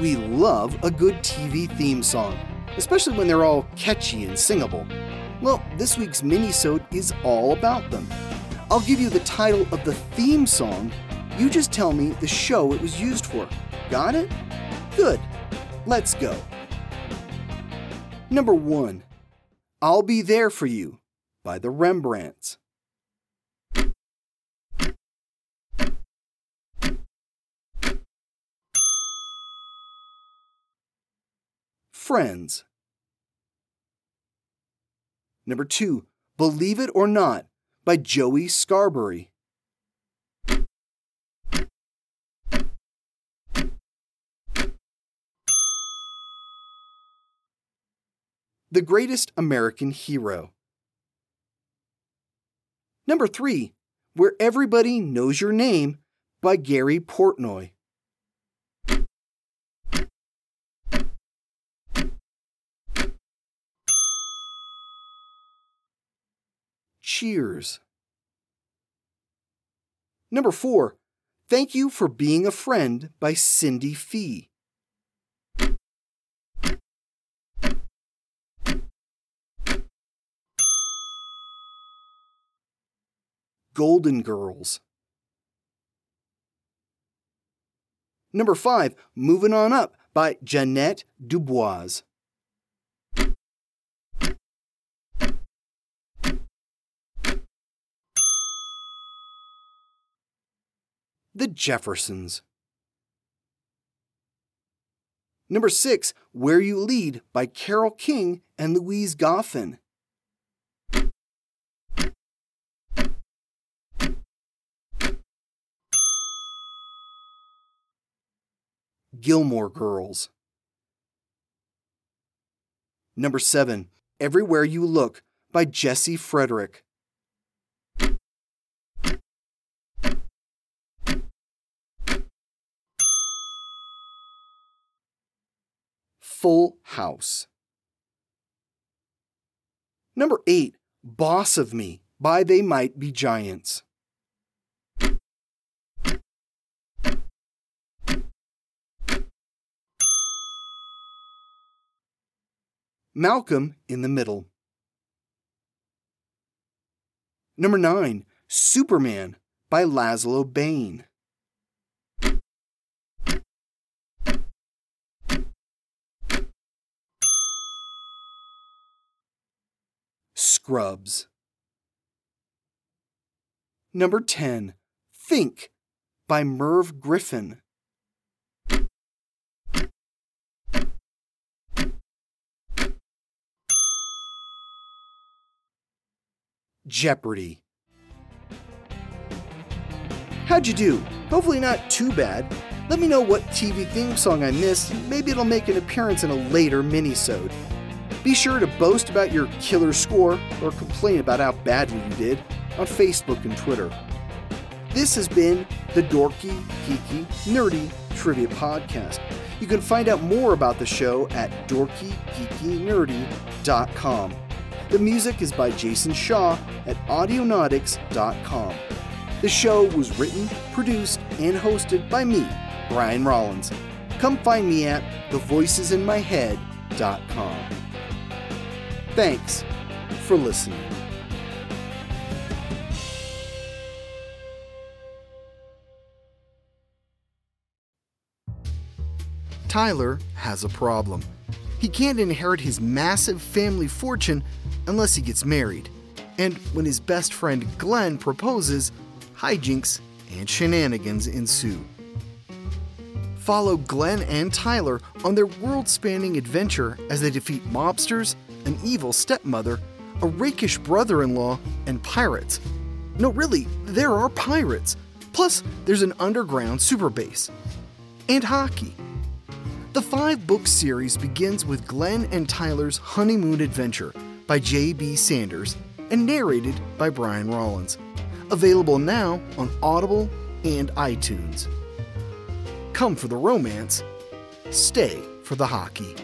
We love a good TV theme song, especially when they're all catchy and singable. Well, this week's mini-sode is all about them. I'll give you the title of the theme song. You just tell me the show it was used for. Got it? Good. Let's go. Number 1. I'll Be There for You by the Rembrandts. Friends. Number 2. Believe It or Not by Joey Scarbury. The Greatest American Hero. Number 3. Where Everybody Knows Your Name by Gary Portnoy. Cheers. Number 4. Thank You for Being a Friend by Cindy Fee. Golden Girls. Number 5. Moving On Up by Ja'Net DuBois. The Jeffersons. Number 6. Where You Lead by Carole King and Louise Goffin. Gilmore Girls. Number 7. Everywhere You Look by Jesse Frederick. Full House. Number 8. Boss of Me by They Might Be Giants. Malcolm in the Middle. Number 9. Superman by Lazlo Bane. Number 10. Think by Merv Griffin. Jeopardy. How'd you do? Hopefully not too bad. Let me know what TV theme song I missed, maybe it'll make an appearance in a later mini-sode. Be sure to boast about your killer score or complain about how badly you did on Facebook and Twitter. This has been the Dorky, Geeky, Nerdy Trivia Podcast. You can find out more about the show at dorkygeekynerdy.com. The music is by Jason Shaw at Audionautix.com. The show was written, produced, and hosted by me, Brian Rollins. Come find me at thevoicesinmyhead.com. Thanks for listening. Tyler has a problem. He can't inherit his massive family fortune unless he gets married. And when his best friend Glenn proposes, hijinks and shenanigans ensue. Follow Glenn and Tyler on their world spanning adventure as they defeat mobsters, an evil stepmother, a rakish brother in law, and pirates. No, really, there are pirates. Plus, there's an underground super base. And hockey. The five book series begins with Glenn and Tyler's honeymoon adventure by J.B. Sanders and narrated by Brian Rollins. Available now on Audible and iTunes. Come for the romance, stay for the hockey.